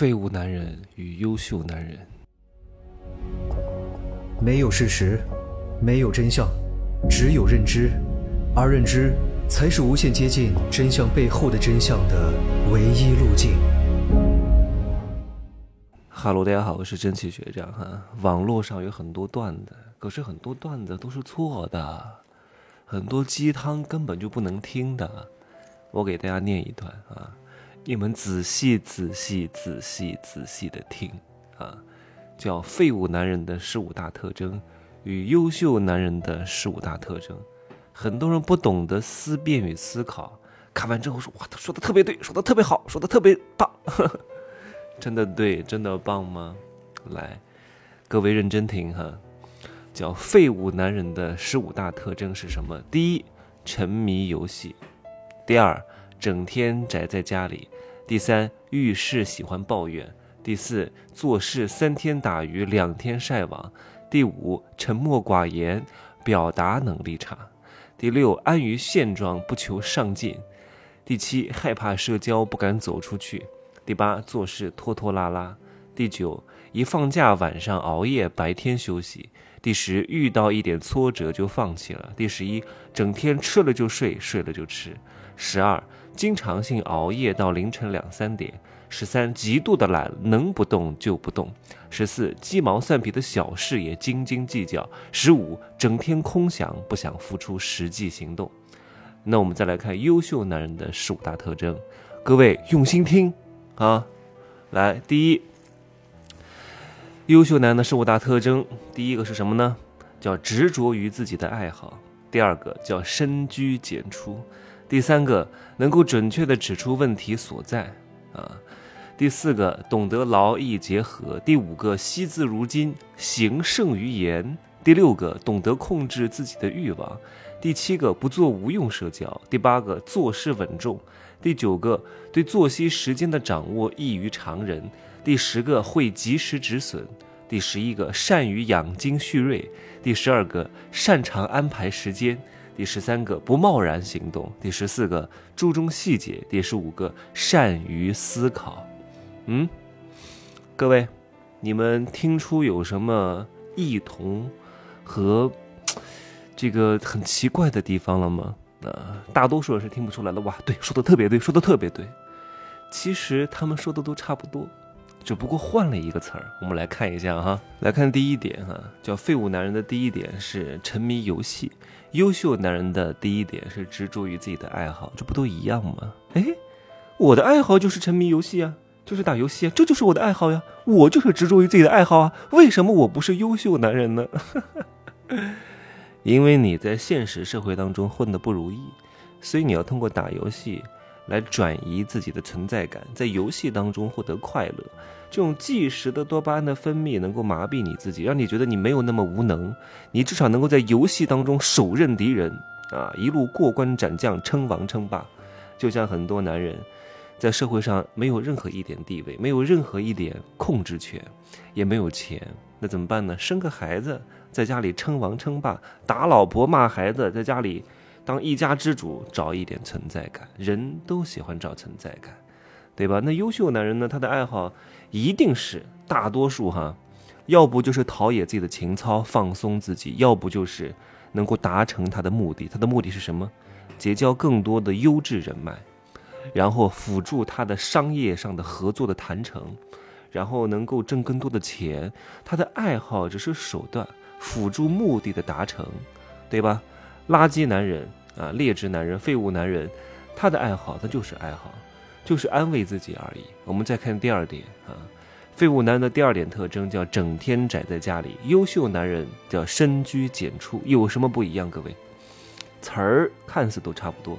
废物男人与优秀男人。没有事实，没有真相，只有认知，而认知才是无限接近真相背后的真相的唯一路径。哈喽，大家好，我是蒸汽学长哈。网络上有很多段子，可是很多段子都是错的，很多鸡汤根本就不能听的。我给大家念一段啊，你们仔细、仔细、仔细、仔细的听啊，叫“废物男人的十五大特征与优秀男人的十五大特征”。很多人不懂得思辨与思考，看完之后说：“哇，他说的特别对，说的特别好，说的特别棒。”真的对，真的棒吗？来，各位认真听哈，叫“废物男人的十五大特征”是什么？第一，沉迷游戏。第二，整天宅在家里；第三，遇事喜欢抱怨；第四，做事三天打鱼两天晒网；第五，沉默寡言，表达能力差；第六，安于现状，不求上进；第七，害怕社交，不敢走出去；第八，做事拖拖拉拉；第九，一放假晚上熬夜，白天休息；第十，遇到一点挫折就放弃了；第十一，整天吃了就睡，睡了就吃。十二，经常性熬夜到凌晨两三点；十三，极度的懒，能不动就不动；十四，鸡毛蒜皮的小事也斤斤计较；十五，整天空想，不想付出实际行动。那我们再来看优秀男人的十五大特征，各位用心听啊！来，第一，优秀男的十五大特征，第一个是什么呢？叫执着于自己的爱好；第二个叫深居简出。第三个能够准确地指出问题所在，啊，第四个懂得劳逸结合，第五个惜字如金，行胜于言，第六个懂得控制自己的欲望，第七个不做无用社交，第八个做事稳重，第九个对作息时间的掌握异于常人，第十个会及时止损，第十一个善于养精蓄锐，第十二个擅长安排时间。第十三个不贸然行动，第十四个注重细节，第十五个善于思考。嗯，各位，你们听出有什么异同和这个很奇怪的地方了吗？呃，大多数人是听不出来的。哇，对，说的特别对，说的特别对。其实他们说的都差不多，只不过换了一个词儿。我们来看一下哈，来看第一点哈，叫废物男人的第一点是沉迷游戏。优秀男人的第一点是执着于自己的爱好，这不都一样吗？哎，我的爱好就是沉迷游戏啊，就是打游戏啊，这就是我的爱好呀，我就是执着于自己的爱好啊。为什么我不是优秀男人呢？因为你在现实社会当中混得不如意，所以你要通过打游戏。来转移自己的存在感，在游戏当中获得快乐，这种即时的多巴胺的分泌能够麻痹你自己，让你觉得你没有那么无能，你至少能够在游戏当中手刃敌人啊，一路过关斩将，称王称霸。就像很多男人，在社会上没有任何一点地位，没有任何一点控制权，也没有钱，那怎么办呢？生个孩子，在家里称王称霸，打老婆骂孩子，在家里。当一家之主，找一点存在感，人都喜欢找存在感，对吧？那优秀男人呢？他的爱好一定是大多数哈，要不就是陶冶自己的情操，放松自己；要不就是能够达成他的目的。他的目的是什么？结交更多的优质人脉，然后辅助他的商业上的合作的谈成，然后能够挣更多的钱。他的爱好只是手段，辅助目的的达成，对吧？垃圾男人啊，劣质男人，废物男人，他的爱好他就是爱好，就是安慰自己而已。我们再看第二点啊，废物男的第二点特征叫整天宅在家里，优秀男人叫深居简出，有什么不一样？各位，词儿看似都差不多，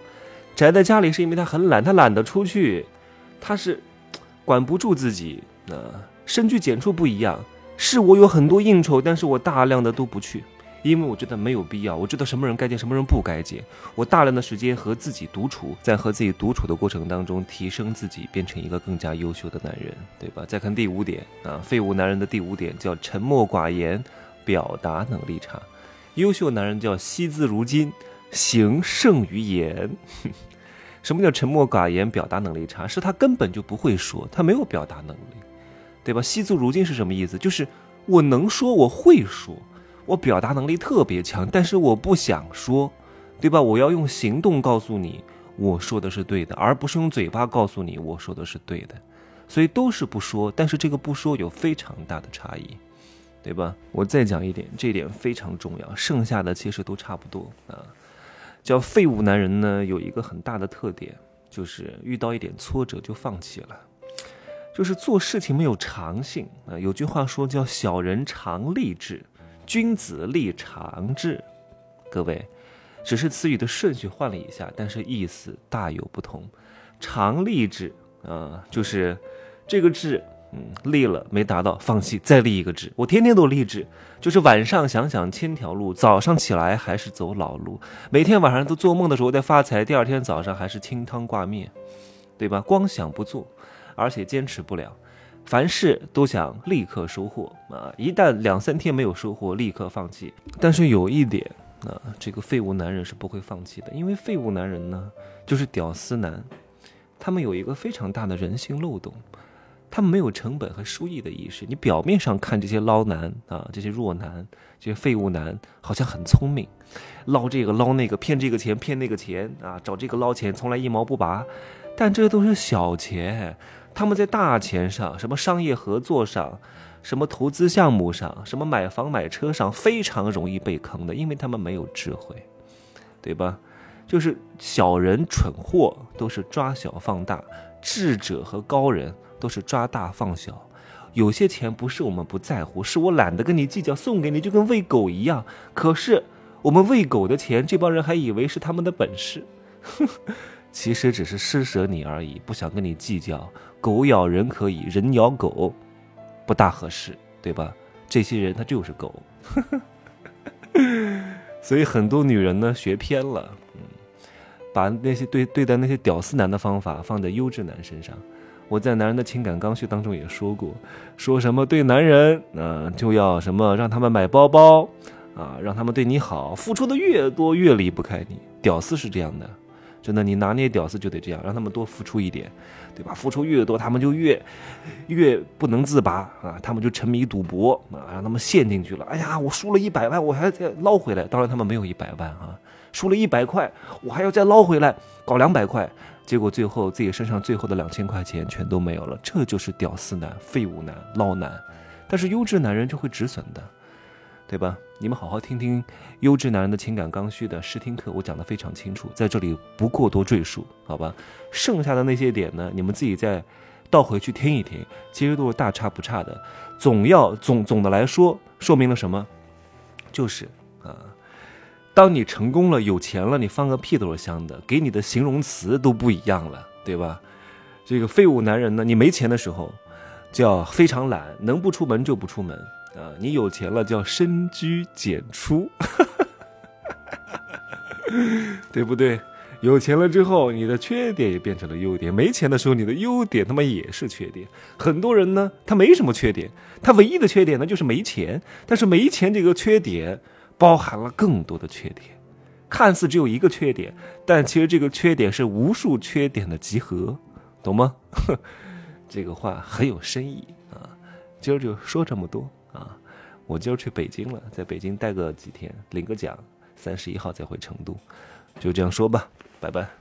宅在家里是因为他很懒，他懒得出去，他是 管不住自己。那深居简出不一样，是我有很多应酬，但是我大量的都不去。因为我觉得没有必要，我知道什么人该见，什么人不该见。我大量的时间和自己独处，在和自己独处的过程当中，提升自己，变成一个更加优秀的男人，对吧？再看第五点啊，废物男人的第五点叫沉默寡言，表达能力差。优秀男人叫惜字如金，行胜于言。什么叫沉默寡言，表达能力差？是他根本就不会说，他没有表达能力。对吧？惜字如金是什么意思？就是我能说，我会说，我表达能力特别强，但是我不想说，对吧？我要用行动告诉你我说的是对的，而不是用嘴巴告诉你我说的是对的。所以都是不说，但是这个不说有非常大的差异。对吧？我再讲一点，这一点非常重要，剩下的其实都差不多啊。叫废物男人呢，有一个很大的特点，就是遇到一点挫折就放弃了，就是做事情没有长性啊。有句话说叫“小人常立志，君子立长志”。各位，只是词语的顺序换了一下，但是意思大有不同。常立志啊，就是这个志。嗯，立了没达到，放弃，再立一个志。我天天都立志，就是晚上想想千条路，早上起来还是走老路。每天晚上都做梦的时候在发财，第二天早上还是清汤挂面，对吧？光想不做，而且坚持不了，凡事都想立刻收获啊！一旦两三天没有收获，立刻放弃。但是有一点啊，这个废物男人是不会放弃的，因为废物男人呢，就是屌丝男，他们有一个非常大的人性漏洞。他们没有成本和收益的意识。你表面上看这些捞男啊，这些弱男，这些废物男，好像很聪明，捞这个捞那个，骗这个钱骗那个钱啊，找这个捞钱，从来一毛不拔。但这都是小钱，他们在大钱上，什么商业合作上，什么投资项目上，什么买房买车上，非常容易被坑的，因为他们没有智慧，对吧？就是小人蠢货都是抓小放大，智者和高人。都是抓大放小，有些钱不是我们不在乎，是我懒得跟你计较，送给你就跟喂狗一样。可是我们喂狗的钱，这帮人还以为是他们的本事，其实只是施舍你而已，不想跟你计较。狗咬人可以，人咬狗不大合适，对吧？这些人他就是狗，所以很多女人呢学偏了，嗯，把那些对对待那些屌丝男的方法放在优质男身上。我在男人的情感刚需当中也说过，说什么对男人，嗯，就要什么让他们买包包，啊，让他们对你好，付出的越多越离不开你。屌丝是这样的，真的，你拿捏屌丝就得这样，让他们多付出一点，对吧？付出越多，他们就越越不能自拔啊，他们就沉迷赌博啊，让他们陷进去了。哎呀，我输了一百万，我还要再捞回来。当然他们没有一百万啊，输了一百块，我还要再捞回来，搞两百块。结果最后自己身上最后的两千块钱全都没有了，这就是屌丝男、废物男、捞男。但是优质男人就会止损的，对吧？你们好好听听优质男人的情感刚需的试听课，我讲的非常清楚，在这里不过多赘述，好吧？剩下的那些点呢，你们自己再倒回去听一听，其实都是大差不差的。总要总总的来说，说明了什么？就是啊。当你成功了、有钱了，你放个屁都是香的，给你的形容词都不一样了，对吧？这个废物男人呢，你没钱的时候叫非常懒，能不出门就不出门啊；你有钱了叫深居简出，对不对？有钱了之后，你的缺点也变成了优点；没钱的时候，你的优点他妈也是缺点。很多人呢，他没什么缺点，他唯一的缺点呢就是没钱，但是没钱这个缺点。包含了更多的缺点，看似只有一个缺点，但其实这个缺点是无数缺点的集合，懂吗？这个话很有深意啊。今儿就说这么多啊，我今儿去北京了，在北京待个几天，领个奖，三十一号再回成都，就这样说吧，拜拜。